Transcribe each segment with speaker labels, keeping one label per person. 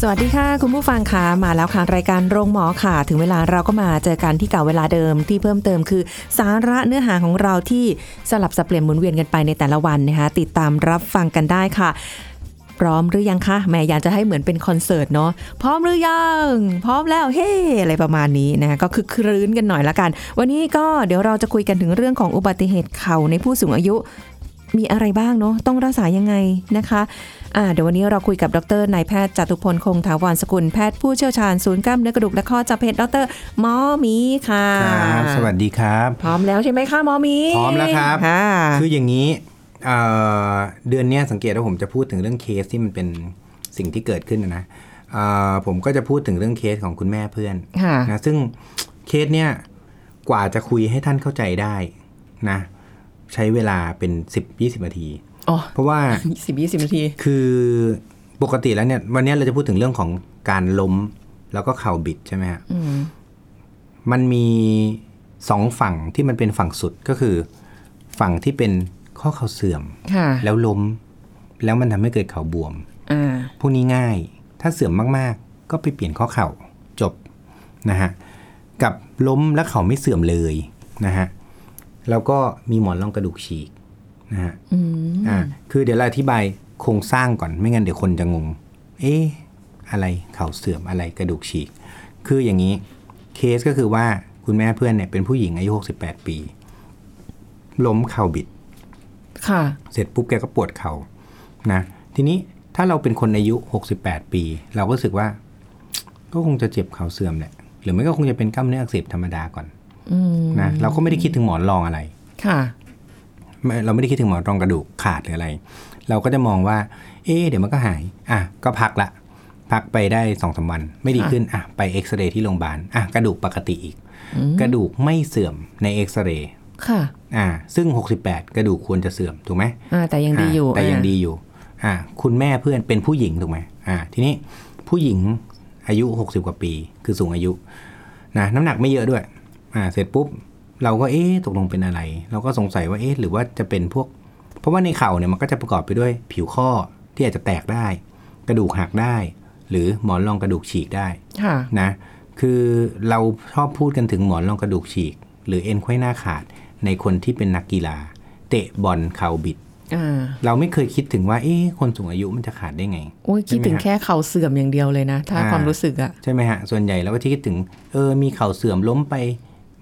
Speaker 1: สวัสดีค่ะคุณผู้ฟังค่ะมาแล้วค่ะรายการโรงหมอค่ะ ถึงเวลาเราก็มาเจอกันที่เก่าเวลาเดิมที่เพิ่มเติมคือ สาระเนื้อหาของเราที่สลับสับเปลี่ยนหมุนเวียนกันไปในแต่ละวันนะคะติดตามรับฟังกันได้ค่ะ พร้อมหรือยังคะแม่อยากจะให้เหมือนเป็นคอนเสิร์ตเนาะพร้อมหรือยังพร้อมแล้วเฮ้อะไรประมาณนี้นะก็คือครื้นกันหน่อยละกัน วันนี้ก็เดี๋ยวเราจะคุยกันถึงเรื่องของอุบัติเหตุเข่าในผู้สูงอายุมีอะไรบ้างเนาะต้องรักษายังไงนะคะ เดี๋ยววันนี้เราคุยกับดรนายแพทย์จตุพลคงถาวรสกุลแพทย์ผู้เชี่ยวชาญศูนย์กล้ามเนื้อกระดูกและข้อจับเพชรดรหมอหมีค่ะ
Speaker 2: ครับสวัสดีครับ
Speaker 1: พร้อมแล้วใช่ไหมคะหมอหมี
Speaker 2: พร้อมแล้วครับ
Speaker 1: ค่ะ
Speaker 2: คืออย่างนี้เอ่อเดือนเนี้ยสังเกตว่าผมจะพูดถึงเรื่องเคสที่มันเป็นสิ่งที่เกิดขึ้นนะนะเอ่อผมก็จะพูดถึงเรื่องเคสของคุณแม่เพื่อน
Speaker 1: ค่ะ
Speaker 2: นะซึ่งเคสเนี้ยกว่าจะคุยให้ท่านเข้าใจได้นะ ใช้เวลาเป็น 10-20นาที
Speaker 1: อ๋อ
Speaker 2: เพราะว่า
Speaker 1: สิบยี่สิบนาที
Speaker 2: คือปกติแล้วเนี่ย วันเนี้ยเราจะพูดถึงเรื่องของการล้ม แล้วก็เข่าบิดใช่ไหมฮะ
Speaker 1: อืม
Speaker 2: มันมีสองฝั่งที่มันเป็นฝั่งสุดก็คือ ฝั่งที่เป็นข้อเข่าเสื่อม
Speaker 1: ค่ะ
Speaker 2: แล้วล้ม แล้วมันทำให้เกิดเข่าบวม
Speaker 1: อ่า
Speaker 2: พวกนี้ง่าย ถ้าเสื่อมมากๆ ก็ไปเปลี่ยนข้อเข่าจบนะฮะกับล้มแล้วเข่าไม่เสื่อมเลยนะฮะแล้วก็มีหมอนรองกระดูกฉีก นะฮะ
Speaker 1: อืม
Speaker 2: อ่าคือเดี๋ยวเราอธิบายโครงสร้างก่อนไม่งั้นเดี๋ยวคนจะงง เอ๊ะอะไรเข่าเสื่อมอะไรกระดูกฉีก คืออย่างนี้เคสก็คือว่าคุณแม่เพื่อนเนี่ยเป็นผู้หญิงอายุ 68 ปี ล้มเข่าบิด
Speaker 1: ค่ะ
Speaker 2: เสร็จปุ๊บแกก็ปวดเขา่านะ ทีนี้ถ้าเราเป็นคนอายุ 68 ปี เราก็รู้สึกว่า ก็คงจะเจ็บเข่าเสื่อมแหละ หรือไม่ก็คงจะเป็นกล้ามเนื้ออักเสบธรรมดาก่อน
Speaker 1: อืม
Speaker 2: นะ เราก็ไม่ได้คิดถึงหมอนรองอะไร
Speaker 1: ค่ะ
Speaker 2: ไม่ เราไม่ได้คิดถึงหมอนรองกระดูกขาดหรืออะไร เราก็จะมองว่า เอ๊ะเดี๋ยวมันก็หาย อะ ก็พักละ พักไปได้สองสาวัน ไม่ดีขึ้น อะ ไปเอ็กซเรย์ที่โรงพยาบาล อะ กระดูกปกติอีก กระดูกไม่เสื่อมในเอ็กซเรย์
Speaker 1: ค่ะ
Speaker 2: อ่า ซึ่ง 68 กระดูกควรจะเสื่อม ถูกไหม
Speaker 1: อ่า แต่ยังดีอยู่า
Speaker 2: แต่ยัง
Speaker 1: อ่า
Speaker 2: ดีอยู่ อ่า คุณแม่เพื่อนเป็นผู้หญิงถูกไหมอ่า ทีนี้ผู้หญิงอายุ 60 กว่าปี คือสูงอายุ นะ น้ำหนักไม่เยอะด้วย อ่า เสร็จปุ๊บ เราก็เอ๊ะตกลงเป็นอะไร เราก็สงสัยว่าเอ๊ะหรือว่าจะเป็นพวก เพราะว่าในเข่าเนี่ยมันก็จะประกอบไปด้วยผิวข้อที่อาจจะแตกได้ กระดูกหักได้ หรือหมอนรองกระดูกฉีกได้
Speaker 1: ค่ะ
Speaker 2: นะคือเราชอบพูดกันถึงหมอนรองกระดูกฉีก หรือเอ็นไขว้หน้าขาดในคนที่เป็นนักกีฬา เตะบอลเข่าบิด
Speaker 1: อ่า
Speaker 2: เราไม่เคยคิดถึงว่าเอ๊ะคนสูงอายุมันจะขาดได้ไง
Speaker 1: โอ้ยคิดถึง
Speaker 2: ใช่ไหมฮะ
Speaker 1: แค่เข่าเสื่อมอย่างเดียวเลยนะ ถ้า
Speaker 2: อ่า
Speaker 1: ความรู้สึกอะ
Speaker 2: ใช่ไหมฮะส่วนใหญ่เราก็ที่คิดถึงเออมีเข่าเสื่อมล้มไป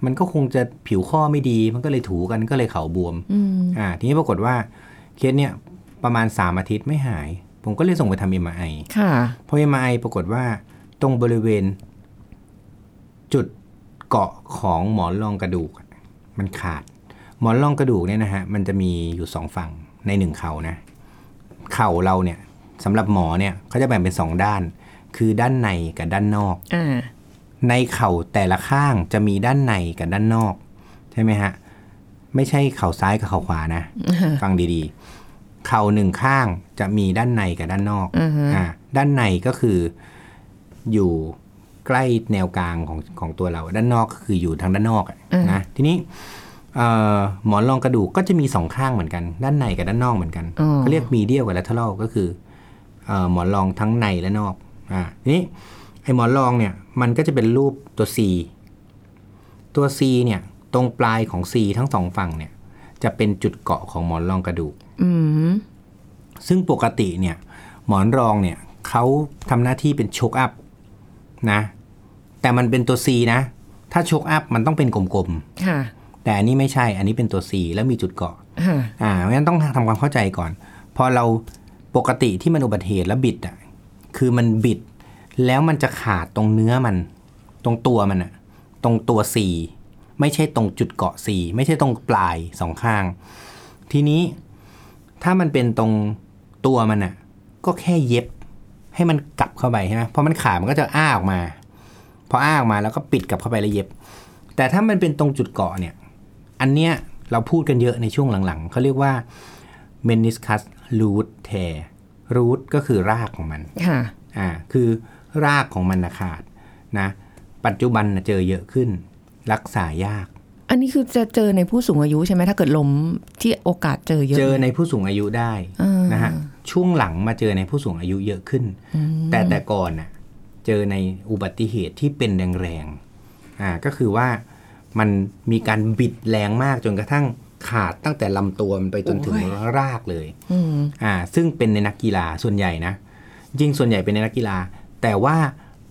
Speaker 2: มันก็คงจะผิวข้อไม่ดี มันก็เลยถูกันก็เลยเข่าบวม
Speaker 1: อืม
Speaker 2: อ่า ทีนี้ปรากฏว่าเคสเนี่ยประมาณ3อาทิตย์ไม่หาย ผมก็เลยส่งไปทำเอ็มไอ
Speaker 1: ค่ะ
Speaker 2: พอเอ็มไอปรากฏว่าตรงบริเวณ จุดเกาะของหมอนรองกระดูกอะมันขาด หมอนรองกระดูกเนี่ยนะฮะมันจะมีอยู่สองฝั่งในหนึ่งเข่านะเข่าเราเนี่ยสำหรับหมอเนี่ยเขาจะแบ่งเป็นสองด้าน คือด้านในกับด้านนอก
Speaker 1: อ่า
Speaker 2: ในเข่าแต่ละข้างจะมีด้านในกับด้านนอก ใช่ไหมฮะ ไม่ใช่เข่าซ้ายกับเข่าขวานะ ฟังดีๆ เข่าหนึ่งข้างจะมีด้านในกับด้านนอก
Speaker 1: อือฮึ
Speaker 2: อ่าด้านในก็คืออยู่ใกล้แนวกลางของของตัวเรา ด้านนอกก็คืออยู่ทางด้านนอกอะนะทีนี้เอ่อหมอนรองกระดูกก็จะมีสองข้างเหมือนกัน ด้านในกับด้านนอกเหมือนกัน
Speaker 1: อ๋อ
Speaker 2: เขาเรียกมีเดียลกับลัทเทอรัลก็คือเอ่อหมอนรองทั้งในและนอกอ่าทีนี้ไอหมอนรองเนี่ย มันก็จะเป็นรูปตัว C ตัว C เนี่ย ตรงปลายของ C ทั้งสองฝั่งเนี่ย จะเป็นจุดเกาะของหมอนรองกระดูก
Speaker 1: อืม
Speaker 2: ซึ่งปกติเนี่ย หมอนรองเนี่ยเขาทำหน้าที่เป็นโชกอัพนะ แต่มันเป็นตัว C นะ ถ้าโชกอัพมันต้องเป็นกลม
Speaker 1: ค่ะ
Speaker 2: ๆแต่อันนี้ไม่ใช่ อันนี้เป็นตัว C แล้วมีจุดเกาะ
Speaker 1: ค่ะ
Speaker 2: อ่าเพราะฉะนั้นต้องทำความเข้าใจก่อน พอเราปกติที่มันอุบัติเหตุแล้วบิดอะ คือมันบิด แล้วมันจะขาดตรงเนื้อมัน ตรงตัวมันอะตรงตัว C ไม่ใช่ตรงจุดเกาะ C ไม่ใช่ตรงปลายสองข้าง ทีนี้ถ้ามันเป็นตรงตัวมันอะก็แค่เย็บให้มันกลับเข้าไปใช่ไหมเพราะมันขาดมันก็จะอ้าออกมา พออ้าออกมาแล้วก็ปิดกลับเข้าไปแล้วเย็บ แต่ถ้ามันเป็นตรงจุดเกาะเนี่ย อันเนี้ยเราพูดกันเยอะในช่วงหลังๆ เขาเรียกว่า meniscus root tear root ก็คือรากของมัน
Speaker 1: ค่ะ
Speaker 2: อ่า คือ รากของมันนะขาดนะ ปัจจุบันนะเจอเยอะขึ้น รักษายาก
Speaker 1: อันนี้คือจะเจอในผู้สูงอายุใช่ไหมถ้าเกิดล้มที่โอกาสเจอเยอะ
Speaker 2: เจอในผู้สูงอายุได้
Speaker 1: อ่าน
Speaker 2: นะฮะช่วงหลังมาเจอในผู้สูงอายุเยอะขึ้น แต่แต่ก่อนน่ะเจอในอุบัติเหตุที่เป็นแรงๆอ่าก็คือว่ามันมีการบิดแรงมากจนกระทั่งขาดตั้งแต่ลำตัวมันไปจนถึงรากเลย
Speaker 1: อืม
Speaker 2: อ่า ซึ่งเป็นในนักกีฬาส่วนใหญ่นะจริงส่วนใหญ่เป็นในนักกีฬา แต่ว่า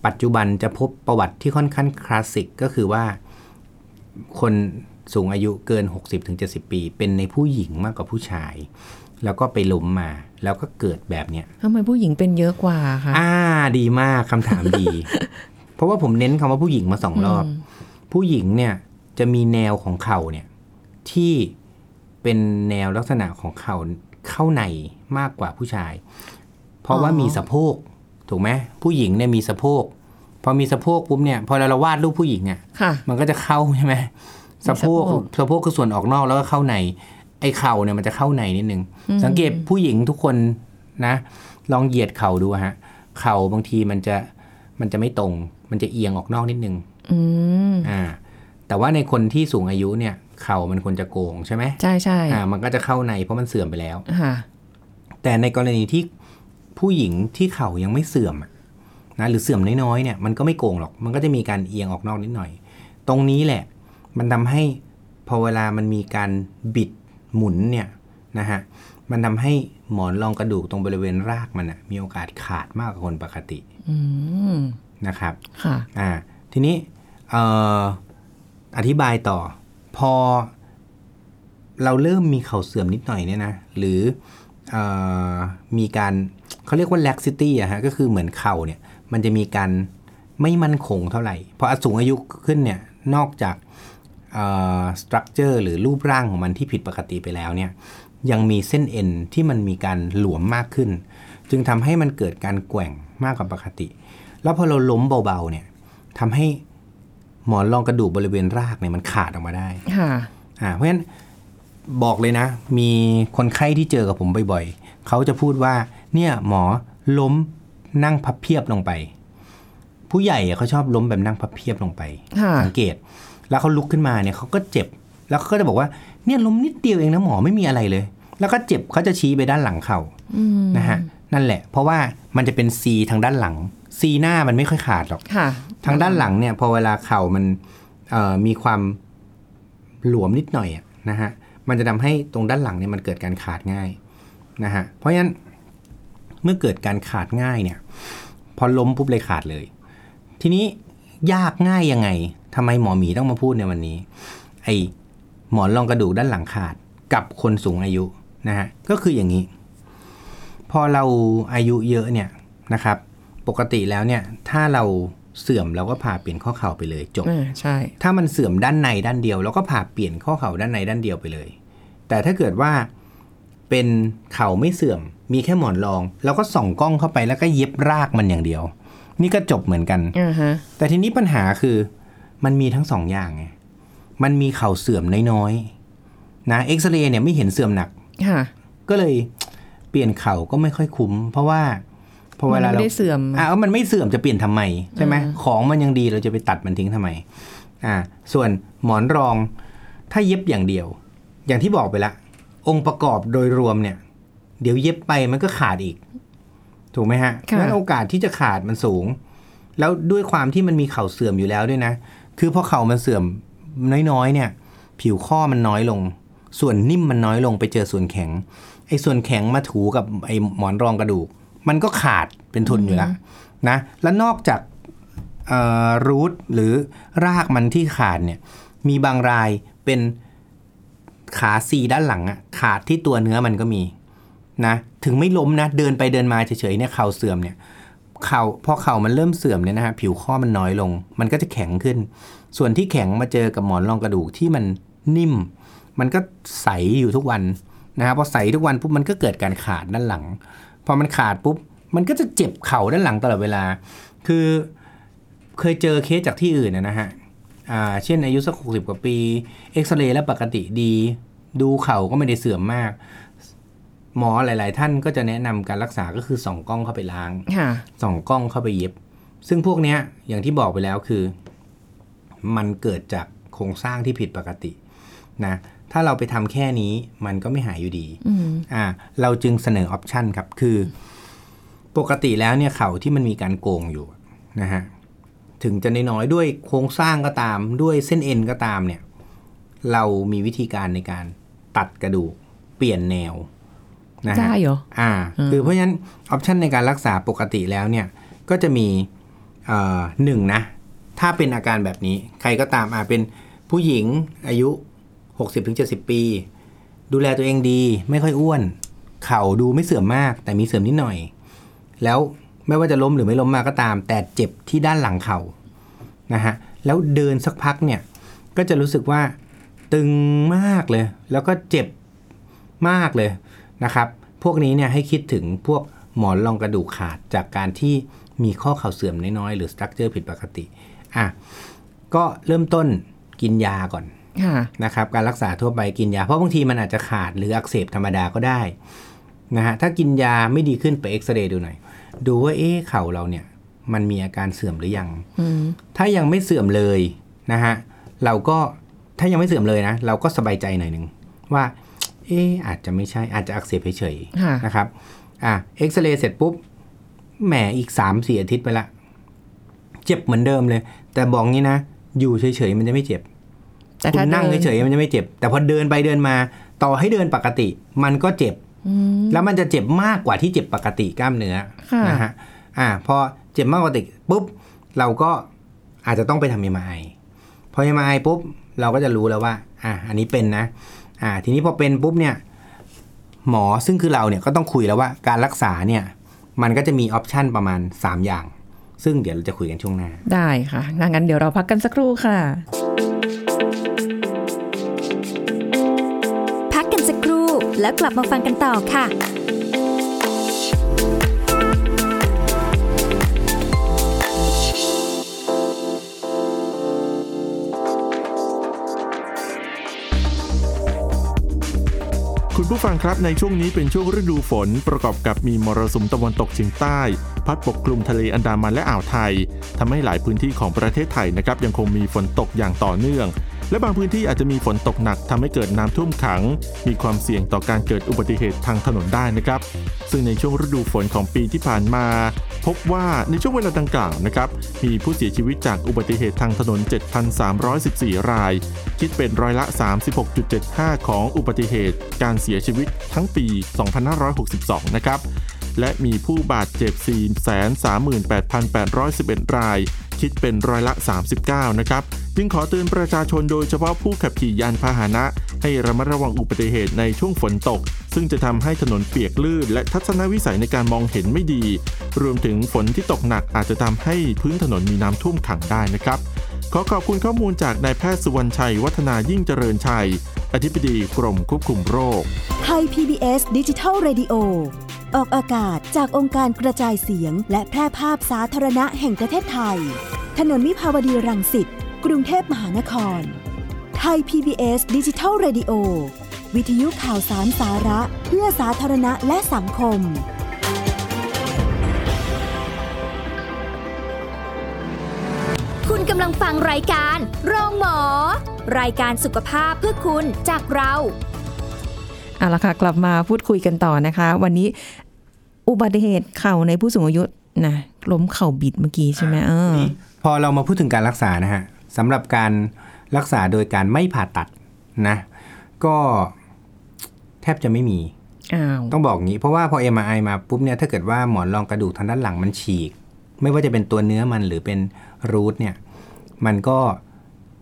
Speaker 2: ปัจจุบันจะพบประวัติที่ค่อนข้างคลาสสิกก็คือว่า คนสูงอายุเกิน 60-70 ปี เป็นในผู้หญิงมากกว่าผู้ชาย แล้วก็ไปล้มมา แล้วก็เกิดแบบเนี้ย
Speaker 1: ทำไมผู้หญิงเป็นเยอะกว่าคะ
Speaker 2: อ่า ดีมากคำถามดี เพราะว่าผมเน้นคำว่าผู้หญิงมาสองรอบ ผู้หญิงเนี่ยจะมีแนวของเข่าเนี่ยที่เป็นแนวลักษณะของเข่าเข้าในมากกว่าผู้ชาย เพราะว่ามีสะโพก ถูกไหมผู้หญิงเนี่ยมีสะโพกพอมีสะโพกปุ๊บเนี่ยพอเราเราวาดรูปผู้หญิงเนี่ย
Speaker 1: ค่ะ
Speaker 2: มันก็จะเข้าใช่ไหมสะโพก
Speaker 1: สะโพก
Speaker 2: สะโพกคือส่วนออกนอกแล้วก็เข้าในไอ้เข่าเนี่ยมันจะเข้าในนิดนึงสังเกตผู้หญิงทุกคนนะ ลองเหยียดเข่าดูฮะ เข่าบางทีมันจะมันจะไม่ตรง มันจะเอียงออกนอกนิดนึง
Speaker 1: อืม
Speaker 2: อ่า แต่ว่าในคนที่สูงอายุเนี่ย เข่ามันควรจะโกงใช่ไหม
Speaker 1: ใช่ใช่
Speaker 2: อ่า มันก็จะเข้าในเพราะมันเสื่อมไปแล้ว
Speaker 1: ค่ะ
Speaker 2: แต่ในกรณีที่ ผู้หญิงที่เข่ายังไม่เสื่อมอะนะหรือเสื่อมน้อยๆเนี่ยมันก็ไม่โกงหรอก มันก็จะมีการเอียงออกนอกนิดหน่อย ตรงนี้แหละ มันทำให้พอเวลามันมีการบิดหมุนเนี่ยนะฮะมันทำให้หมอนรองกระดูกตรงบริเวณรากมันอะมีโอกาสขาดมากกว่าคนปกติ
Speaker 1: อืม
Speaker 2: นะครับ
Speaker 1: ค่ะ
Speaker 2: อ่าทีนี้เอ่ออธิบายต่อ พอเราเริ่มมีเข่าเสื่อมนิดหน่อยเนี่ยนะหรือเออมีการ เขาเรียกว่า laxity อะฮะก็คือเหมือนเข่าเนี่ยมันจะมีการไม่มั่นคงเท่าไหร่พอสูงอายุขึ้นเนี่ยนอกจากเอ่อ structure หรือรูปร่างของมันที่ผิดปกติไปแล้วเนี่ยยังมีเส้นเอ็นที่มันมีการหลวมมากขึ้น จึงทำให้มันเกิดการแกว่งมากกว่าปกติ แล้วพอเราล้มเบาๆเนี่ยทำให้หมอนรองกระดูกบริเวณรากเนี่ยมันขาดออกมาได้
Speaker 1: ค่ะ
Speaker 2: อ่าเพราะฉะนั้นบอกเลยนะ มีคนไข้ที่เจอกับผมบ่อยๆ เขาจะพูดว่า เนี่ยหมอล้มนั่งพับเพียบลงไป ผู้ใหญ่อะเขาชอบล้มแบบนั่งพับเพียบลงไป
Speaker 1: ค่ะ
Speaker 2: สังเกต แล้วเขาลุกขึ้นมาเนี่ยเขาก็เจ็บ แล้วเขาก็จะบอกว่าเนี่ยล้มนิดเดียวเองนะหมอไม่มีอะไรเลย แล้วก็เจ็บเขาจะชี้ไปด้านหลังเขา
Speaker 1: อืม
Speaker 2: นะฮะนั่นแหละ เพราะว่ามันจะเป็นซีทางด้านหลังซีหน้ามันไม่ค่อยขาดหรอก
Speaker 1: ค่ะ
Speaker 2: ทางด้านหลังเนี่ย พอเวลาเข่ามันเอ่อมีความหลวมนิดหน่อยอะนะฮะมันจะทำให้ตรงด้านหลังเนี่ยมันเกิดการขาดง่าย นะฮะเพราะฉะนั้นเมื่อเกิดการขาดง่ายเนี่ยพอล้มปุ๊บเลยขาดเลย ทีนี้ยากง่ายยังไงทำไมหมอหมีต้องมาพูดในวันนี้ ไอหมอนรองกระดูกด้านหลังขาดกับคนสูงอายุนะฮะก็คืออย่างนี้ พอเราอายุเยอะเนี่ยนะครับ ปกติแล้วเนี่ยถ้าเราเสื่อมเราก็ผ่าเปลี่ยนข้อเข่าไปเลยจบ
Speaker 1: อ่าใช่
Speaker 2: ถ้ามันเสื่อมด้านในด้านเดียวเราก็ผ่าเปลี่ยนข้อเข่าด้านในด้านเดียวไปเลย แต่ถ้าเกิดว่า เป็นเข่าไม่เสื่อม มีแค่หมอนรองเราก็ส่องกล้องเข้าไปแล้วก็เย็บรากมันอย่างเดียว นี่ก็จบเหมือนกัน
Speaker 1: อ่าฮะ
Speaker 2: แต่ทีนี้ปัญหาคือมันมีทั้งสองอย่างไงมันมีเข่าเสื่อมน้อยๆนะเอ็กซเรย์เนี่ยไม่เห็นเสื่อมหนัก
Speaker 1: ค่ะ
Speaker 2: ก็เลยเปลี่ยนเข่าก็ไม่ค่อยคุ้ม เพราะว่าพอเวลา
Speaker 1: มัน
Speaker 2: เรา
Speaker 1: ไม่ได้เสื่อม
Speaker 2: อะมันไม่เสื่อมจะเปลี่ยนทำไมใช่ไหม
Speaker 1: อ่า
Speaker 2: ของมันยังดีเราจะไปตัดมันทิ้งทำไม อ่า ส่วนหมอนรองถ้าเย็บอย่างเดียว อย่างที่บอกไปละ องค์ประกอบโดยรวมเนี่ย เดี๋ยวเย็บไปมันก็ขาดอีก ถูกไหมฮะ
Speaker 1: ค่ะ
Speaker 2: งั้นโอกาสที่จะขาดมันสูง แล้วด้วยความที่มันมีเข่าเสื่อมอยู่แล้วด้วยนะ คือพอเข่ามันเสื่อมน้อยๆเนี่ย ผิวข้อมันน้อยลง ส่วนนิ่มมันน้อยลงไปเจอส่วนแข็ง ไอ้ส่วนแข็งมาถูกับไอ้หมอนรองกระดูก มันก็ขาดเป็นทุนอยู่แล้วนะ แล้วนอกจากรูทหรือรากมันที่ขาดเนี่ย มีบางรายเป็น ขาซีด้านหลังอะขาดที่ตัวเนื้อมันก็มีนะ ถึงไม่ล้มนะ เดินไปเดินมาเฉยๆเนี่ยเข่าเสื่อมเนี่ยเข่าพอเข่ามันเริ่มเสื่อมเนี่ยนะฮะผิวข้อมันน้อยลง มันก็จะแข็งขึ้น ส่วนที่แข็งมาเจอกับหมอนรองกระดูกที่มันนิ่ม มันก็ใสอยู่ทุกวันนะครับพอใสทุกวันปุ๊บมันก็เกิดการขาดด้านหลัง พอมันขาดปุ๊บมันก็จะเจ็บเข่าด้านหลังตลอดเวลา คือเคยเจอเคสจากที่อื่นนะนะฮะ อ่าเช่นอายุสักหกสิบกว่าปี เอ็กซเรย์แล้วปกติดี ดูเข่าก็ไม่ได้เสื่อมมาก หมอหลาย ๆ ท่านก็จะแนะนำการรักษาก็คือส่องกล้องเข้าไปล้าง
Speaker 1: ค่ะ
Speaker 2: ส่องกล้องเข้าไปเย็บ ซึ่งพวกเนี้ยอย่างที่บอกไปแล้วคือ มันเกิดจากโครงสร้างที่ผิดปกตินะถ้าเราไปทำแค่นี้มันก็ไม่หายอยู่ดี
Speaker 1: อืม
Speaker 2: อ่า เราจึงเสนอออปชันครับ คือ ปกติแล้วเนี่ยเข่าที่มันมีการโกงอยู่นะฮะ ถึงจะน้อยๆด้วยโครงสร้างก็ตามด้วยเส้นเอ็นก็ตามเนี่ย เรามีวิธีการในการตัดกระดูกเปลี่ยนแนวนะฮะ
Speaker 1: ได้เหรอ
Speaker 2: อ่า
Speaker 1: อืม
Speaker 2: คือเพราะฉะนั้นออปชันในการรักษาปกติแล้วเนี่ย ก็จะมีเอ่อหนึ่งนะ ถ้าเป็นอาการแบบนี้ใครก็ตามอ่าเป็นผู้หญิงอายุ 60-70 ปี ดูแลตัวเองดีไม่ค่อยอ้วน เข่าดูไม่เสื่อมมาก แต่มีเสื่อมนิดหน่อย แล้ว ไม่ว่าจะล้มหรือไม่ล้มมาก็ตาม แต่เจ็บที่ด้านหลังเข่านะฮะแล้วเดินสักพักเนี่ยก็จะรู้สึกว่าตึงมากเลย แล้วก็เจ็บมากเลยนะครับ พวกนี้เนี่ยให้คิดถึงพวกหมอนรองกระดูกขาดจากการที่มีข้อเข่าเสื่อมน้อยๆหรือสตรัคเจอร์ผิดปกติอะก็เริ่มต้นกินยาก่อน
Speaker 1: ค่ะ
Speaker 2: นะครับการรักษาทั่วไปกินยา เพราะบางทีมันอาจจะขาดหรืออักเสบธรรมดาก็ได้นะฮะถ้ากินยาไม่ดีขึ้นไปเอ็กซเรย์ดูหน่อย ดูว่าเอ๊ะเข่าเราเนี่ย มันมีอาการเสื่อมหรือยัง
Speaker 1: อืม
Speaker 2: ถ้ายังไม่เสื่อมเลยนะฮะเราก็ถ้ายังไม่เสื่อมเลยนะ เราก็สบายใจหน่อยหนึ่งว่า เอ๊ะอาจจะไม่ใช่อาจจะอักเสบเฉย
Speaker 1: ค่ะ
Speaker 2: ๆนะครับ อะเอ็กซเรย์เสร็จปุ๊บแหมอีก3ามสี่อาทิตย์ไปละเจ็บเหมือนเดิมเลย แต่บอกงี้นะ อยู่เฉยๆมันจะไม่เจ็บ
Speaker 1: แต่
Speaker 2: คุ
Speaker 1: ถ้า
Speaker 2: ณนั่ง
Speaker 1: ดิ
Speaker 2: เฉยๆมันจะไม่เจ็บ แต่พอเดินไปเดินมา ต่อให้เดินปกติ มันก็เจ็บ
Speaker 1: อืม
Speaker 2: แล้วมันจะเจ็บมากกว่าที่เจ็บปกติกล้ามเนื้อ
Speaker 1: ค่ะ
Speaker 2: นะฮะอ่าพอเจ็บมากกว่าปกติปุ๊บ เราก็อาจจะต้องไปทำเอ็มไอพอเอ็มไอปุ๊บ เราก็จะรู้แล้วว่า อ่า อันนี้เป็นนะ อ่า ทีนี้พอเป็นปุ๊บเนี่ย หมอซึ่งคือเราเนี่ยก็ต้องคุยแล้วว่าการรักษาเนี่ย มันก็จะมีออปชันประมาณ 3 อย่าง ซึ่งเดี๋ยวเราจะคุยกันช่วงหน้า
Speaker 1: ได้ค่ะงั้นเดี๋ยวเราพักกันสักครู่ค่ะ
Speaker 3: แล้วกลับมาฟังกันต่อค่ะ
Speaker 4: คุณผู้ฟังครับในช่วงนี้เป็นช่วงฤดูฝนประกอบกับมีมรสุมตะวันตกเฉียงใต้ พัดปกคลุมทะเลอันดามันและอ่าวไทยทำให้หลายพื้นที่ของประเทศไทยนะครับยังคงมีฝนตกอย่างต่อเนื่อง และบางพื้นที่อาจจะมีฝนตกหนักทำให้เกิดน้ำท่วมขัง มีความเสี่ยงต่อการเกิดอุบัติเหตุทางถนนได้นะครับ ซึ่งในช่วงฤดูฝนของปีที่ผ่านมา พบว่าในช่วงเวลาดังกล่าวนะครับ มีผู้เสียชีวิตจากอุบัติเหตุทางถนน 7,314 ราย คิดเป็นร้อยละ 36.75 ของอุบัติเหตุการเสียชีวิตทั้งปี 2562 นะครับและมีผู้บาดเจ็บ 438,811 ราย คิดเป็นร้อยละ 39 นะครับ จึงขอเตือนประชาชนโดยเฉพาะผู้ขับขี่ยานพาหนะ ให้ระมัดระวังอุบัติเหตุในช่วงฝนตก ซึ่งจะทำให้ถนนเปียกลื่น และทัศนวิสัยในการมองเห็นไม่ดี รวมถึงฝนที่ตกหนักอาจจะทำให้พื้นถนนมีน้ำท่วมขังได้นะครับ ขอขอบคุณข้อมูลจากนายแพทย์สุวรรณชัย วัฒนายิ่งเจริญชัย อธิบดีกรมควบคุมโรค
Speaker 5: ไทย PBS ดิจิทัล Radio ออกอากาศจากองค์การกระจายเสียง และแพร่ภาพสาธารณะแห่งประเทศไทย ถนนมิภาวดีรังสิต กรุงเทพมหานคร ไทย PBS ดิจิทัล Radio วิทยุข่าวสารสาระเพื่อสาธารณะและสังคม
Speaker 3: คุณกำลังฟังรายการโรงหมอ รายการสุขภาพเพื่อคุณจากเรา
Speaker 1: เอาละค่ะ กลับมาพูดคุยกันต่อนะคะ วันนี้อุบัติเหตุเข่าในผู้สูงอายุนะล้มเข่าบิดเมื่อกี้ใช่ไหมเออ
Speaker 2: พอเรามาพูดถึงการรักษานะฮะ สำหรับการรักษาโดยการไม่ผ่าตัดนะ ก็แทบจะไม่มี
Speaker 1: อ้าว
Speaker 2: ต้องบอกงี้ เพราะว่าพอ MRI มาปุ๊บเนี่ย ถ้าเกิดว่าหมอนรองกระดูกทางด้านหลังมันฉีก ไม่ว่าจะเป็นตัวเนื้อมันหรือเป็นรูทเนี่ย มันก็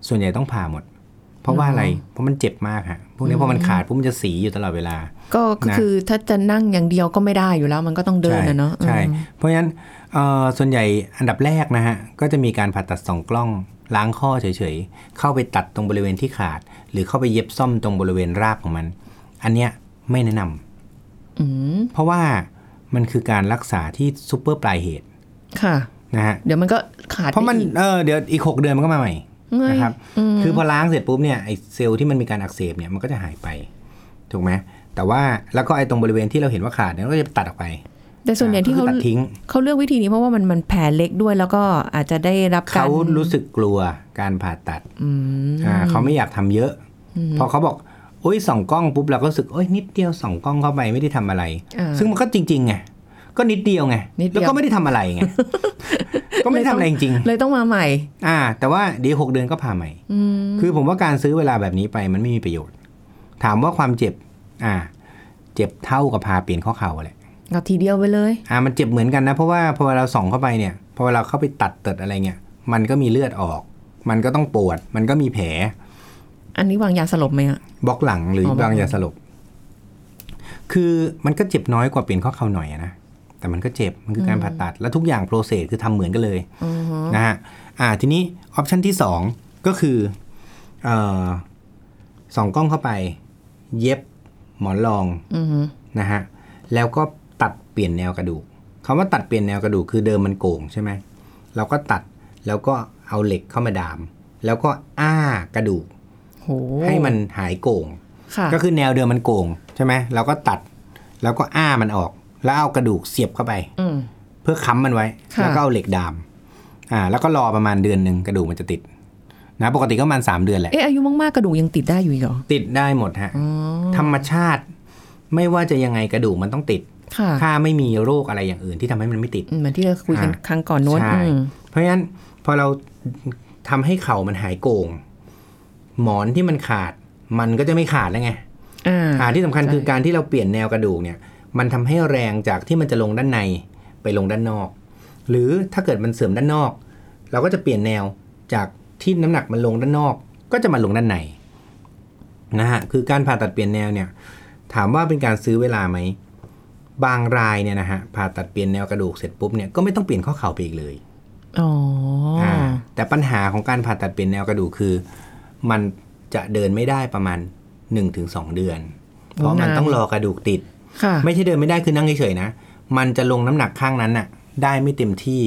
Speaker 2: ส่วนใหญ่ต้องผ่าหมด เพราะว่าอะไร เพราะมันเจ็บมากฮะ พวกนี้พอมันขาดปุ๊บมันจะสีอยู่ตลอดเวลา
Speaker 1: ก็ก็
Speaker 2: นะ
Speaker 1: คือถ้าจะนั่งอย่างเดียวก็ไม่ได้อยู่แล้ว มันก็ต้องเดินนะเนาะ
Speaker 2: ใช่
Speaker 1: อืม
Speaker 2: เพราะฉะนั้นเอ่อส่วนใหญ่อันดับแรกนะฮะ ก็จะมีการผ่าตัดสองกล้อง ล้างข้อเฉยๆ เข้าไปตัดตรงบริเวณที่ขาด หรือเข้าไปเย็บซ่อมตรงบริเวณรากของมัน อันเนี้ยไม่แนะนำ
Speaker 1: อืม
Speaker 2: เพราะว่ามันคือการรักษาที่ซูเปอร์ปลายเหตุ
Speaker 1: ค่ะ
Speaker 2: นะฮะ
Speaker 1: เดี๋ยวมันก็ขาด
Speaker 2: เพราะมัน
Speaker 1: ไปอีก
Speaker 2: เออ เดี๋ยวอีกหกเดือนมันก็มาใหม่
Speaker 1: เงย
Speaker 2: นะครับ
Speaker 1: อืม
Speaker 2: คือพอล้างเสร็จปุ๊บเนี่ยไอเซลล์ที่มันมีการอักเสบเนี่ยมันก็จะหายไป ถูกไหม แต่ว่าแล้วก็ไอตรงบริเวณที่เราเห็นว่าขาดเนี่ยก็จะตัดออกไป
Speaker 1: แต่ส่วนใหญ่ที่เขา
Speaker 2: ก็คือตัดทิ้ง
Speaker 1: เขาเลือกวิธีนี้เพราะว่ามันมันแผลเล็กด้วยแล้วก็อาจจะได้รับการ
Speaker 2: เขารู้สึกกลัวการผ่าตัด
Speaker 1: อืม
Speaker 2: อ่าเขาไม่อยากทำเยอะ พอเขาบอกโอ้ยส่องกล้องปุ๊บเราก็รู้สึกโอ้ยนิดเดียวส่องกล้องเข้าไปไม่ได้ทำอะไร
Speaker 1: อ่า
Speaker 2: ซึ่งมันก็จริงๆไงก็นิดเดียวไง
Speaker 1: นิดเดียว
Speaker 2: แล้วก็ไม่ได้ทำอะไรไงก็ไม่ได้ทำอะไรจริง
Speaker 1: เลยต้องมาใหม่
Speaker 2: ๆอ่า แต่ว่าเดี๋ยวหกเดือนก็ผ่าใหม่
Speaker 1: อืม
Speaker 2: คือผมว่าการซื้อเวลาแบบนี้ไปมันไม่มีประโยชน์ ถามว่าความเจ็บ อ่า เจ็บเท่ากับพาเปลี่ยนข้อเข่าแหละ
Speaker 1: เอาทีเดียวไปเลย
Speaker 2: อ่ามันเจ็บเหมือนกันนะ เพราะว่าพอเราส่องเข้าไปเนี่ยพอเราเข้าไปตัดเติดอะไรเงี้ยมันก็มีเลือดออก มันก็ต้องปวด มันก็มีแผล
Speaker 1: อันนี้วางยาสลบไหมอะ
Speaker 2: บล็อกหลังหรือ
Speaker 1: อ๋อบล็อก
Speaker 2: บางยาสลบ คือมันก็เจ็บน้อยกว่าเปลี่ยนข้อเข่าหน่อยอะนะแต่มันก็เจ็บมันคือการผ่าตัด แล้วทุกอย่าง process คือทำเหมือนกันเลยนะฮะอ่าทีนี้ option ที่สองก็คือเอ่อส่องกล้องเข้าไป เย็บหมอนรอง
Speaker 1: อือฮึ
Speaker 2: นะฮะแล้วก็ตัด เปลี่ยนแนวกระดูกคำว่าตัดเปลี่ยนแนวกระดูกคือเดิมมันโก่งใช่ไหมเราก็ตัดแล้วก็เอาเหล็กเข้ามาดาม แล้วก็อ้ากระดูก
Speaker 1: โห
Speaker 2: ให้มันหายโก่ง
Speaker 1: ค่ะ
Speaker 2: ก็คือแนวเดิมมันโก่งใช่ไหมเราก็ตัดแล้วก็อ้ามันออก แล้วเอากระดูกเสียบเข้าไป
Speaker 1: อืม
Speaker 2: เพื่อค้ำมันไว้
Speaker 1: ค่ะ
Speaker 2: แล้วก็เอาเหล็กดาม อ่า แล้วก็รอประมาณเดือนหนึ่งกระดูกมันจะติด นะ ปกติก็ประมาณสามเดือนแหละ
Speaker 1: เอ๊ะอายุมากๆกระดูกยังติดได้อยู่อีกเหรอ
Speaker 2: ติดได้หมดฮะธรรมชาติ ไม่ว่าจะยังไงกระดูกมันต้องติด
Speaker 1: ค่ะ
Speaker 2: ถ้าไม่มีโรคอะไรอย่างอื่นที่ทำให้มันไม่ติด
Speaker 1: เหมือนที่เราคุยกัน
Speaker 2: อ่า
Speaker 1: ครั้งก่อนโน้น
Speaker 2: ใช่
Speaker 1: อืม
Speaker 2: เพราะฉะนั้นพอเราทำให้เข่ามันหายโก่ง หมอนที่มันขาด มันก็จะไม่ขาดแล้วไง
Speaker 1: อ่า
Speaker 2: อ่าที่สำคัญ
Speaker 1: ใช่
Speaker 2: คือการที่เราเปลี่ยนแนวกระดูกเนี่ย มันทำให้แรงจากที่มันจะลงด้านในไปลงด้านนอก หรือถ้าเกิดมันเสื่อมด้านนอก เราก็จะเปลี่ยนแนวจากที่น้ำหนักมันลงด้านนอก ก็จะมาลงด้านในนะฮะคือการผ่าตัดเปลี่ยนแนวเนี่ย ถามว่าเป็นการซื้อเวลาไหม บางรายเนี่ยนะฮะผ่าตัดเปลี่ยนแนวกระดูกเสร็จปุ๊บเนี่ยก็ไม่ต้องเปลี่ยนข้อเข่าไปอีกเลย
Speaker 1: อ๋ออา
Speaker 2: แต่ปัญหาของการผ่าตัดเปลี่ยนแนวกระดูกคือ มันจะเดินไม่ได้ประมาณ 1-2 เดือน เพราะมันต้องรอกระดูกติด
Speaker 1: ค่ะ
Speaker 2: ไม่ใช่เดินไม่ได้คือนั่งเฉยๆนะ มันจะลงน้ำหนักข้างนั้นน่ะ ได้ไม่เต็มที่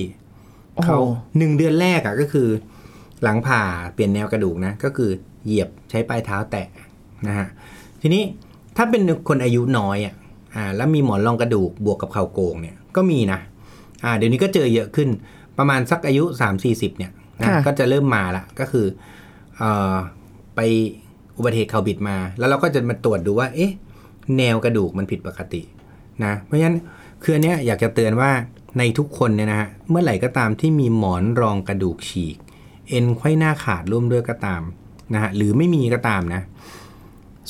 Speaker 1: โอ้โห
Speaker 2: เขาหนึ่งเดือนแรกอะก็คือ หลังผ่าเปลี่ยนแนวกระดูกนะ ก็คือเหยียบใช้ปลายเท้าแตะนะฮะทีนี้ถ้าเป็นคนอายุน้อยอะ อ่าแล้วมีหมอนรองกระดูกบวกกับเข่าโก่งเนี่ยก็มีนะอ่าเดี๋ยวนี้ก็เจอเยอะขึ้นประมาณสักอายุ 3 4 0 เนี่ยนะ
Speaker 1: ค่ะ
Speaker 2: ก็จะเริ่มมาละก็คือเอ่อไปอุบัติเหตุเข่าบิดมา แล้วเราก็จะมาตรวจดูว่า เอ๊ะ แนวกระดูกมันผิดปกตินะเพราะฉะนั้นคืออันเนี้ยอยากจะเตือนว่าในทุกคนเนี่ยนะฮะเมื่อไหร่ก็ตามที่มีหมอนรองกระดูกฉีก เอ็นไขว้หน้าขาดร่วมด้วยก็ตามนะฮะหรือไม่มีก็ตามนะ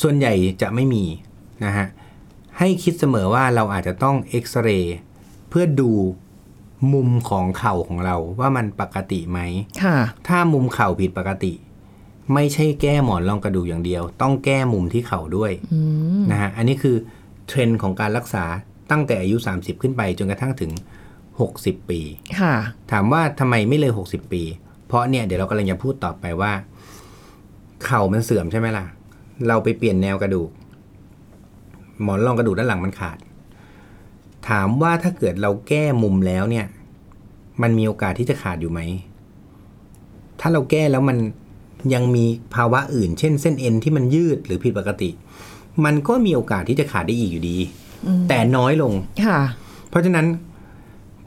Speaker 2: ส่วนใหญ่จะไม่มีนะฮะ ให้คิดเสมอว่าเราอาจจะต้องเอ็กซเรย์เพื่อดูมุมของเข่าของเราว่ามันปกติไหม
Speaker 1: ค่ะ
Speaker 2: ถ้ามุมเข่าผิดปกติ ไม่ใช่แก้หมอนรองกระดูกอย่างเดียว ต้องแก้มุมที่เข่าด้วยนะฮะ อันนี้คือเทรนด์ของการรักษาตั้งแต่อายุ 30 ขึ้นไปจนกระทั่งถึง 60 ปี
Speaker 1: ค่ะ
Speaker 2: ถามว่าทำไมไม่เลย 60 ปี เพราะเนี่ยเดี๋ยวเรากำลังจะพูดต่อไปว่า เข่ามันเสื่อมใช่ไหมล่ะ เราไปเปลี่ยนแนวกระดูก หมอนรองกระดูกด้านหลังมันขาด ถามว่าถ้าเกิดเราแก้มุมแล้วเนี่ย มันมีโอกาสที่จะขาดอยู่ไหม ถ้าเราแก้แล้วมันยังมีภาวะอื่น เช่นเส้นเอ็นที่มันยืดหรือผิดปกติ มันก็มีโอกาสที่จะขาดได้อีกอยู่ดี แต่น้อยลง
Speaker 1: ค่ะ
Speaker 2: เพราะฉะนั้น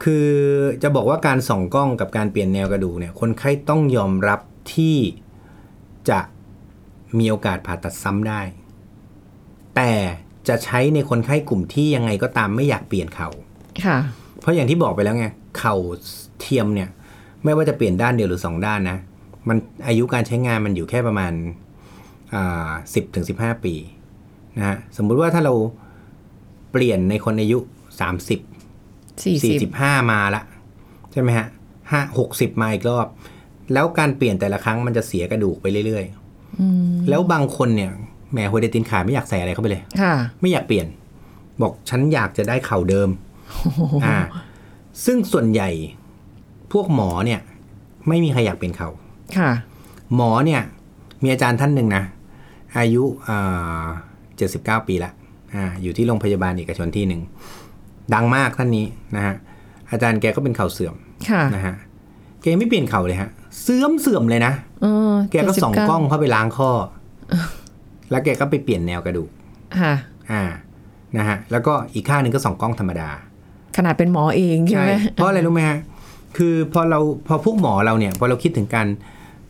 Speaker 2: คือจะบอกว่าการส่องกล้องกับการเปลี่ยนแนวกระดูกเนี่ย คนไข้ต้องยอมรับที่จะมีโอกาสผ่าตัดซ้ำได้ แต่ จะใช้ในคนไข้กลุ่มที่ยังไงก็ตามไม่อยากเปลี่ยนเขา
Speaker 1: ค่ะ
Speaker 2: เพราะอย่างที่บอกไปแล้วไงเข่าเทียมเนี่ย ไม่ว่าจะเปลี่ยนด้านเดียวหรือสองด้านนะ มันอายุการใช้งานมันอยู่แค่ประมาณสิบถึงสิบห้าปีนะฮะสมมุติว่าถ้าเราเปลี่ยนในคนอายุสามสิบ
Speaker 1: สี่
Speaker 2: สี่
Speaker 1: สิ
Speaker 2: สิ
Speaker 1: บบ
Speaker 2: ห้ามาละใช่ไหมฮะห้าหกสิบมาอีกรอบ แล้วการเปลี่ยนแต่ละครั้งมันจะเสียกระดูกไปเรื่อยๆแล้วบางคนเนี่ย แหมหัวเดตินขาดไม่อยากใส่อะไรเข้าไปเลย
Speaker 1: ค่ะ
Speaker 2: ไม่อยากเปลี่ยน บอกฉันอยากจะได้เข่าเดิมอ่า ซึ่งส่วนใหญ่พวกหมอเนี่ย ไม่มีใครอยากเปลี่ยนเข่า
Speaker 1: ค่ะ
Speaker 2: หมอเนี่ย มีอาจารย์ท่านหนึ่งนะ อายุเจ็ดสิบเก้าปีละอ่าอยู่ที่โรงพยาบาลเอกชนที่หนึ่ง ดังมากท่านนี้นะฮะ อาจารย์แกก็เป็นเข่าเสื่อม
Speaker 1: ค่ะ
Speaker 2: นะฮะ แกไม่เปลี่ยนเข่าเลยฮะ เสื่อมเสื่อมเลยนะ
Speaker 1: เออ
Speaker 2: แกก็ส่อง
Speaker 1: 79
Speaker 2: กล้องเข้าไปล้างข้อ แล้วแกก็ไปเปลี่ยนแนวกระดูก
Speaker 1: ค่ะ
Speaker 2: อ่านะฮะแล้วก็อีกข้างหนึ่งก็ส่องกล้องธรรมดา
Speaker 1: ขนาดเป็นหมอเองใช่ไหม
Speaker 2: เพราะอะไรรู้ไหมฮะคือพอเราพอพวกหมอเราเนี่ยพอเราคิดถึงการ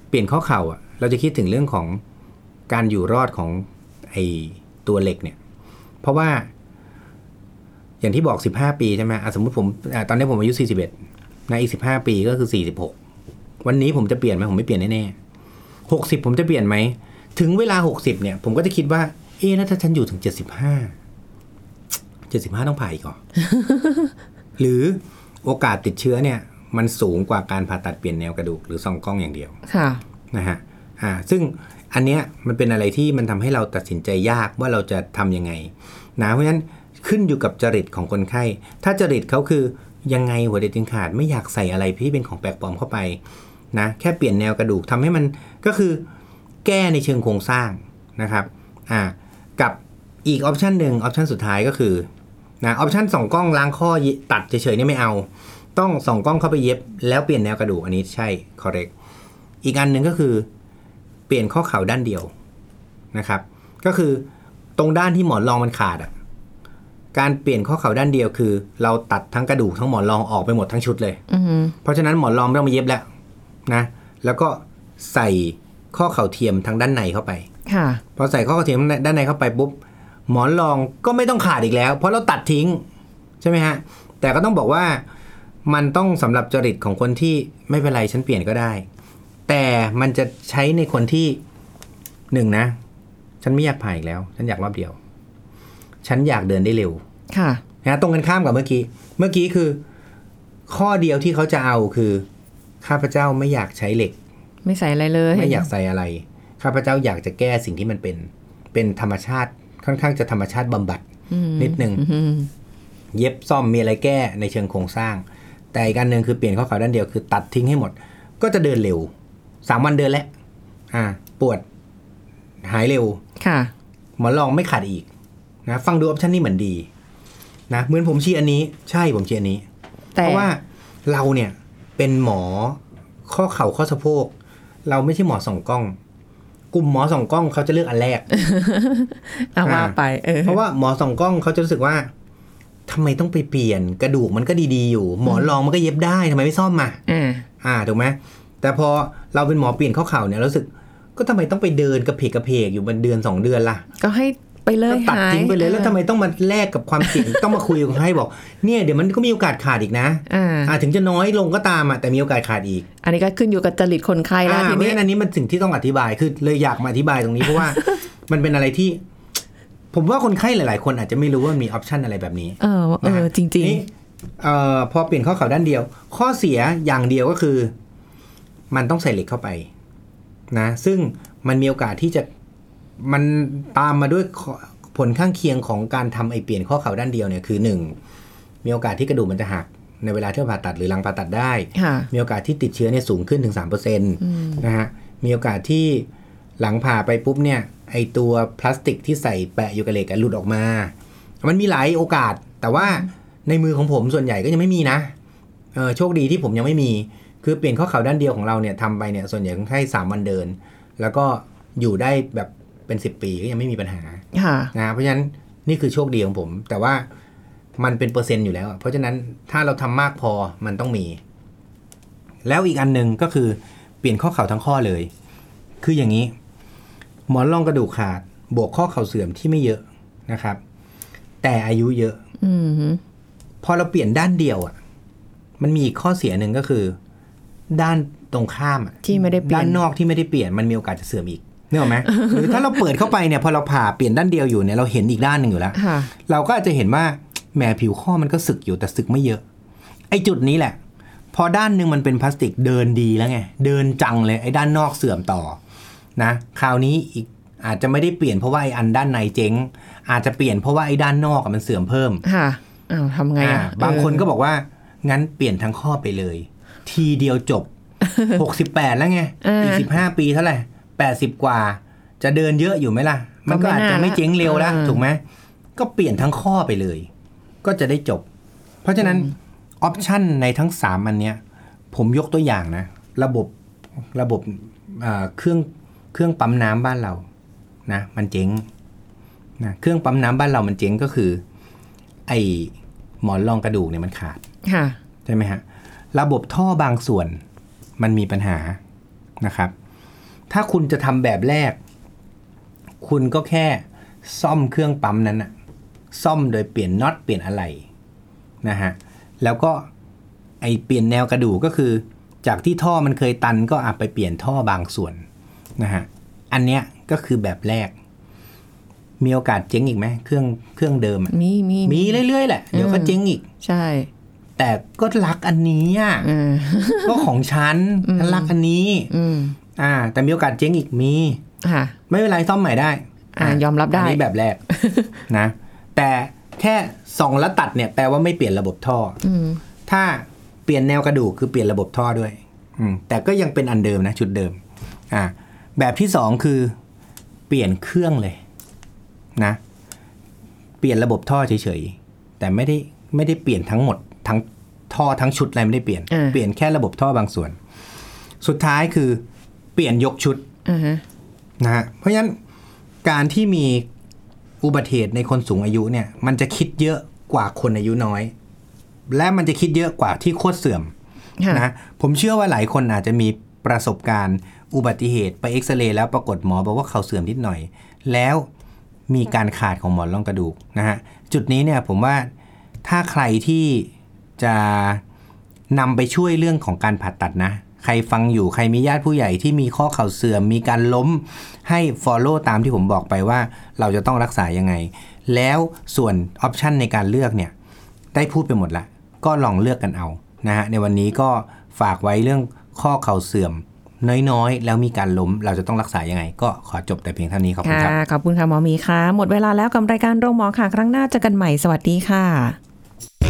Speaker 2: เปลี่ยนข้อเข่าอะ เราจะคิดถึงเรื่องของการอยู่รอดของไอตัวเหล็กเนี่ย เพราะว่า อย่างที่บอก 15 ปีใช่ไหมอะสมมติผมอะตอนนี้ผมอายุ 41นะอีก 15 ปีก็คือ 46 วันนี้ผมจะเปลี่ยนไหมผมไม่เปลี่ยนแน่ๆ60 ผมจะเปลี่ยนไหม ถึงเวลา 60 เนี่ย ผมก็จะคิดว่า เอ๊ะแล้วถ้าฉันอยู่ถึง 75 75 ต้องผ่าอีกเหรอ หรือโอกาสติดเชื้อเนี่ย มันสูงกว่าการผ่าตัดเปลี่ยนแนวกระดูกหรือส่องกล้องอย่างเดียว
Speaker 1: ค่ะ
Speaker 2: นะฮะ อ่า ซึ่งอันเนี้ยมันเป็นอะไรที่มันทำให้เราตัดสินใจยากว่าเราจะทำยังไง นะ เพราะฉะนั้นขึ้นอยู่กับจริตของคนไข้ ถ้าจริตเขาคือยังไงหัวเด็ดติงขาดไม่อยากใส่อะไรที่เป็นของแปลกปลอมเข้าไปนะแค่เปลี่ยนแนวกระดูกทำให้มันก็คือ แก้ในเชิงโครงสร้างนะครับอ่ากับอีก option หนึ่ง option สุดท้ายก็คือนะ option ส่องกล้องล้างข้อตัดเฉยๆเนี่ยไม่เอา ต้องส่องกล้องเข้าไปเย็บ แล้วเปลี่ยนแนวกระดูกอันนี้ใช่ correct อีกอันหนึ่งก็คือเปลี่ยนข้อเข่าด้านเดียวนะครับ ก็คือตรงด้านที่หมอนรองมันขาดอะการเปลี่ยนข้อเข่าด้านเดียวคือ เราตัดทั้งกระดูกทั้งหมอนรองออกไปหมดทั้งชุดเลย
Speaker 1: อืม
Speaker 2: เพราะฉะนั้นหมอนรองไม่ต้องมาเย็บแล้วนะ แล้วก็ใส่ ข้อเข่าเทียมทางด้านในเข้าไป
Speaker 1: ค่ะ
Speaker 2: พอใส่ข้อเข่าเทียมด้านในเข้าไปปุ๊บหมอนรองก็ไม่ต้องขาดอีกแล้ว เพราะเราตัดทิ้งใช่ไหมฮะแต่ก็ต้องบอกว่ามันต้องสำหรับจริตของคนที่ไม่เป็นไรฉันเปลี่ยนก็ได้ แต่มันจะใช้ในคนที่หนึ่งนะ ฉันไม่อยากผ่าอีกแล้ว ฉันอยากรอบเดียว ฉันอยากเดินได้เร็ว
Speaker 1: ค่ะ
Speaker 2: นะตรงกันข้ามกับเมื่อกี้ เมื่อกี้คือ ข้อเดียวที่เขาจะเอาคือ ข้าพเจ้าไม่อยากใช้เหล็ก
Speaker 1: ไม่ใส่อะไรเลย
Speaker 2: ไม่อยากใส่อะไร ข้าพเจ้าอยากจะแก้สิ่งที่มันเป็น เป็นธรรมชาติค่อนข้างจะธรรมชาติบำบัด
Speaker 1: อืม
Speaker 2: นิดนึง
Speaker 1: อืม
Speaker 2: เย็บซ่อมมีอะไรแก้ในเชิงโครงสร้าง แต่อีกอันหนึ่งคือเปลี่ยนข้อเข่าด้านเดียวคือ ตัดทิ้งให้หมด ก็จะเดินเร็วสามวันเดินแล้วอ่า ปวด หายเร็ว
Speaker 1: ค่ะ
Speaker 2: หมอนรองไม่ขาดอีกนะฟังดูออปชันนี้เหมือนดีนะเหมือนผมชี้อันนี้ ใช่ผมชี้อันนี้
Speaker 1: แต่
Speaker 2: เพราะว่าเราเนี่ยเป็นหมอข้อเข่าข้อสะโพก เราไม่ใช่หมอส่องกล้อง กลุ่มหมอส่องกล้องเขาจะเลือกอันแรก
Speaker 1: เอาว่าไปเออ
Speaker 2: เพราะว่าหมอส่องกล้องเขาจะรู้สึกว่าทำไมต้องไปเปลี่ยนกระดูกมันก็ดีๆอยู่ หมอนรองมันก็เย็บได้ทำไมไม่ซ่อมมา
Speaker 1: อ่า
Speaker 2: อ่าถูกไหมแต่พอเราเป็นหมอเปลี่ยนข้อเข่าเนี่ยเรารู้สึก ก็ทำไมต้องไปเดินกระเพกกระเพกอยู่เป็นเดือนสองเดือนล่ะ
Speaker 1: ก็ให้ ไปเลย
Speaker 2: ก็ตัด
Speaker 1: หาย
Speaker 2: ทิ้งไปเลย แล้วทำไมต้องมาแลกกับความเสี่ยงต้องมาคุยกับคนไข้บอก เนี่ยเดี๋ยวมันก็มีโอกาสขาดอีกนะ
Speaker 1: อ่า
Speaker 2: อ่าถึงจะน้อยลงก็ตามอะแต่มีโอกาสขาดอีก
Speaker 1: อันนี้ก็ขึ้นอยู่กับจริตคนไข้แล้ว
Speaker 2: อ่า
Speaker 1: ที
Speaker 2: เพราะ
Speaker 1: นี้
Speaker 2: ฉะนั้นอันนี้มันสิ่งที่ต้องอธิบายคือเลยอยากมาอธิบายตรงนี้เพราะว่า มันเป็นอะไรที่ ผมว่าคนไข้หลาย ๆ คนอาจจะไม่รู้ว่ามีออปชันอะไรแบบนี้
Speaker 1: เออเออจริง
Speaker 2: นี่เอ่อพอเปลี่ยนข้อเข่าด้านเดียว ข้อเสียอย่างเดียวก็คือ มันต้องใส่เหล็กเข้าไป นะ ซึ่งมันมีโอกาสที่จะ มันตามมาด้วยข้อผลข้างเคียงของการทำไอเปลี่ยนข้อเข่าด้านเดียวเนี่ยคือหนึ่งมีโอกาสที่กระดูกมันจะหักในเวลาที่เราผ่าตัดหรือหลังผ่าตัดได้
Speaker 1: ๆค่ะ
Speaker 2: มีโอกาสที่ติดเชื้อเนี่ยสูงขึ้นถึง3%น
Speaker 1: อืมะ
Speaker 2: ฮะ มีโอกาสที่หลังผ่าไปปุ๊บเนี่ย ไอตัวพลาสติกที่ใส่แปะอยู่กับเหล็กอะหลุดออกมา มันมีหลายโอกาส แต่ว่าในมือของผมส่วนใหญ่ก็ยังไม่มีนะ เออโชคดีที่ผมยังไม่มี คือเปลี่ยนข้อเข่าด้านเดียวของเราเนี่ยทำไปเนี่ยส่วนใหญ่คนไข้สามวันเดิน แล้วก็อยู่ได้แบบ เป็น 10 ปีก็ยังไม่มีปัญหา
Speaker 1: ค่ะ
Speaker 2: นะเพราะฉะนั้นนี่คือโชคดีของผม แต่ว่ามันเป็นเปอร์เซ็นต์อยู่แล้วอะเพราะฉะนั้นถ้าเราทำมากพอมันต้องมี แล้วอีกอันหนึ่งก็คือเปลี่ยนข้อเข่าทั้งข้อเลย คืออย่างนี้ หมอนรองกระดูกขาด บวกข้อเข่าเสื่อมที่ไม่เยอะนะครับ แต่อายุเยอะ
Speaker 1: อืม
Speaker 2: พอเราเปลี่ยนด้านเดียวอะ มันมีอีกข้อเสียหนึ่งก็คือ ด้านตรงข้ามอะ
Speaker 1: ที่ไม่ได้เปลี่ย
Speaker 2: ด้านนนอกที่ไม่ได้เปลี่ยนมันมีโอกาสจะเสื่อมอีก นึกออกไหมหรือถ้าเราเปิดเข้าไปเนี่ยพอเราผ่าเปลี่ยนด้านเดียวอยู่เนี่ยเราเห็นอีกด้านหนึ่งอยู่แล้ว
Speaker 1: ค่ะ
Speaker 2: เราก็อาจจะเห็นว่าแหมผิวข้อมันก็สึกอยู่แต่สึกไม่เยอะ ไอ้จุดนี้แหละ พอด้านหนึ่งมันเป็นพลาสติกเดินดีแล้วไงเดินจังเลยไอ้ด้านนอกเสื่อมต่อนะคราวนี้อีกอาจจะไม่ได้เปลี่ยนเพราะว่าไอ้อันด้านในเจ๊ง อาจจะเปลี่ยนเพราะว่าไอ้ด้านนอกอะมันเสื่อมเพิ่ม
Speaker 1: ค่ะอ้าวทำไง
Speaker 2: อ่า
Speaker 1: อะ
Speaker 2: บางคนก็
Speaker 1: เบ
Speaker 2: อกว่างั้นเปลี่ยนทั้งข้อไปเลย ทีเดียวจบ68แล้วไง
Speaker 1: อ่า
Speaker 2: อีก15ปีเท่าไหร่ 80 กว่า จะเดินเยอะอยู่ไหมล่ะ มันก็
Speaker 1: ก็ไม่
Speaker 2: อาจจะ
Speaker 1: น่า
Speaker 2: ไม่เจ๊งเร็วแล้ว
Speaker 1: อ่า
Speaker 2: ถูกไหมก็เปลี่ยนทั้งข้อไปเลย ก็จะได้จบ เพราะฉะนั้นออปชันในทั้ง 3 อันเนี้ย ผมยกตัวอย่างนะ ระบบระบบเอ่อเครื่องเครื่องปั๊มน้ำบ้านเรานะมันเจ๊งนะเครื่องปั๊มน้ำบ้านเรามันเจ๊งก็คือ ไอหมอนรองกระดูกเนี่ยมันขาด
Speaker 1: ค่ะ
Speaker 2: ใช่ไหมฮะระบบท่อบางส่วนมันมีปัญหานะครับ ถ้าคุณจะทำแบบแรก คุณก็แค่ซ่อมเครื่องปั๊มนั้นอะซ่อมโดยเปลี่ยนน็อตเปลี่ยนอะไรนะฮะแล้วก็ไอเปลี่ยนแนวกระดูกก็คือ จากที่ท่อมันเคยตันก็อาจไปเปลี่ยนท่อบางส่วนนะฮะอันเนี้ยก็คือแบบแรก มีโอกาสเจ๊งอีกไหมเครื่องเครื่องเดิมอะ
Speaker 1: มีมี
Speaker 2: มีเรื่อยๆแหละเดี๋ยวก็เจ๊งอีก
Speaker 1: ใช่
Speaker 2: แต่ก็รักอันนี้อะ
Speaker 1: เออ
Speaker 2: ก็ของฉันฉันรักอันนี้
Speaker 1: อืม
Speaker 2: อ่า แต่มีโอกาสเจ๊งอีกมี
Speaker 1: ค่ะ
Speaker 2: ไม่เป็นไรซ่อมใหม่ได้
Speaker 1: อ่ายอมรับได้
Speaker 2: นนี้แบบแรกนะ แต่แค่ส่องแล้วตัดเนี่ยแปลว่าไม่เปลี่ยนระบบท่ออ
Speaker 1: อืม
Speaker 2: ถ้าเปลี่ยนแนวกระดูกคือเปลี่ยนระบบท่อด้วย อืมแต่ก็ยังเป็นอันเดิมนะชุดเดิม อ่า แบบที่สองคือเปลี่ยนเครื่องเลย นะ เปลี่ยนระบบท่อเฉยๆแต่ไม่ได้ไม่ได้เปลี่ยนทั้งหมดทั้งท่อทั้งชุดอะไรไม่ได้เปลี่ยน
Speaker 1: อ่า
Speaker 2: เปลี่ยนแค่ระบบท่อบางส่วน สุดท้ายคือเปลี่ยนยกชุด
Speaker 1: อ่าฮะ
Speaker 2: นะฮะเพราะฉะนั้นการที่มีอุบัติเหตุในคนสูงอายุเนี่ย มันจะคิดเยอะกว่าคนอายุน้อย และมันจะคิดเยอะกว่าที่โคตรเสื่อม
Speaker 1: ค่ะ
Speaker 2: นะผมเชื่อว่าหลายคนอาจจะมีประสบการณ์ อุบัติเหตุไปเอ็กซเรย์แล้วปรากฏหมอบอกว่าเข่าเสื่อมนิดหน่อย แล้วมีการขาดของหมอนรองกระดูกนะฮะจุดนี้เนี่ยผมว่าถ้าใครที่จะนำไปช่วยเรื่องของการผ่าตัดนะ ใครฟังอยู่ใครมีญาติผู้ใหญ่ที่มีข้อเข่าเสื่อมมีการล้มให้ follow ตามที่ผมบอกไปว่าเราจะต้องรักษายังไง แล้วส่วนออปชันในการเลือกเนี่ยได้พูดไปหมดละ ก็ลองเลือกกันเอานะฮะในวันนี้ก็ฝากไว้เรื่องข้อเข่าเสื่อมน้อยๆ แล้วมีการล้มเราจะต้องรักษายังไง ก็ขอจบแต่เพียงเท่านี้ขอบคุณ
Speaker 1: ค่ะ
Speaker 2: ครับ
Speaker 1: ขอบคุณค่ะหมอหมีค่ะหมดเวลาแล้วกับรายการโรงหมอค่ะ ครั้งหน้าเจอกันใหม่สวัสดีค่ะ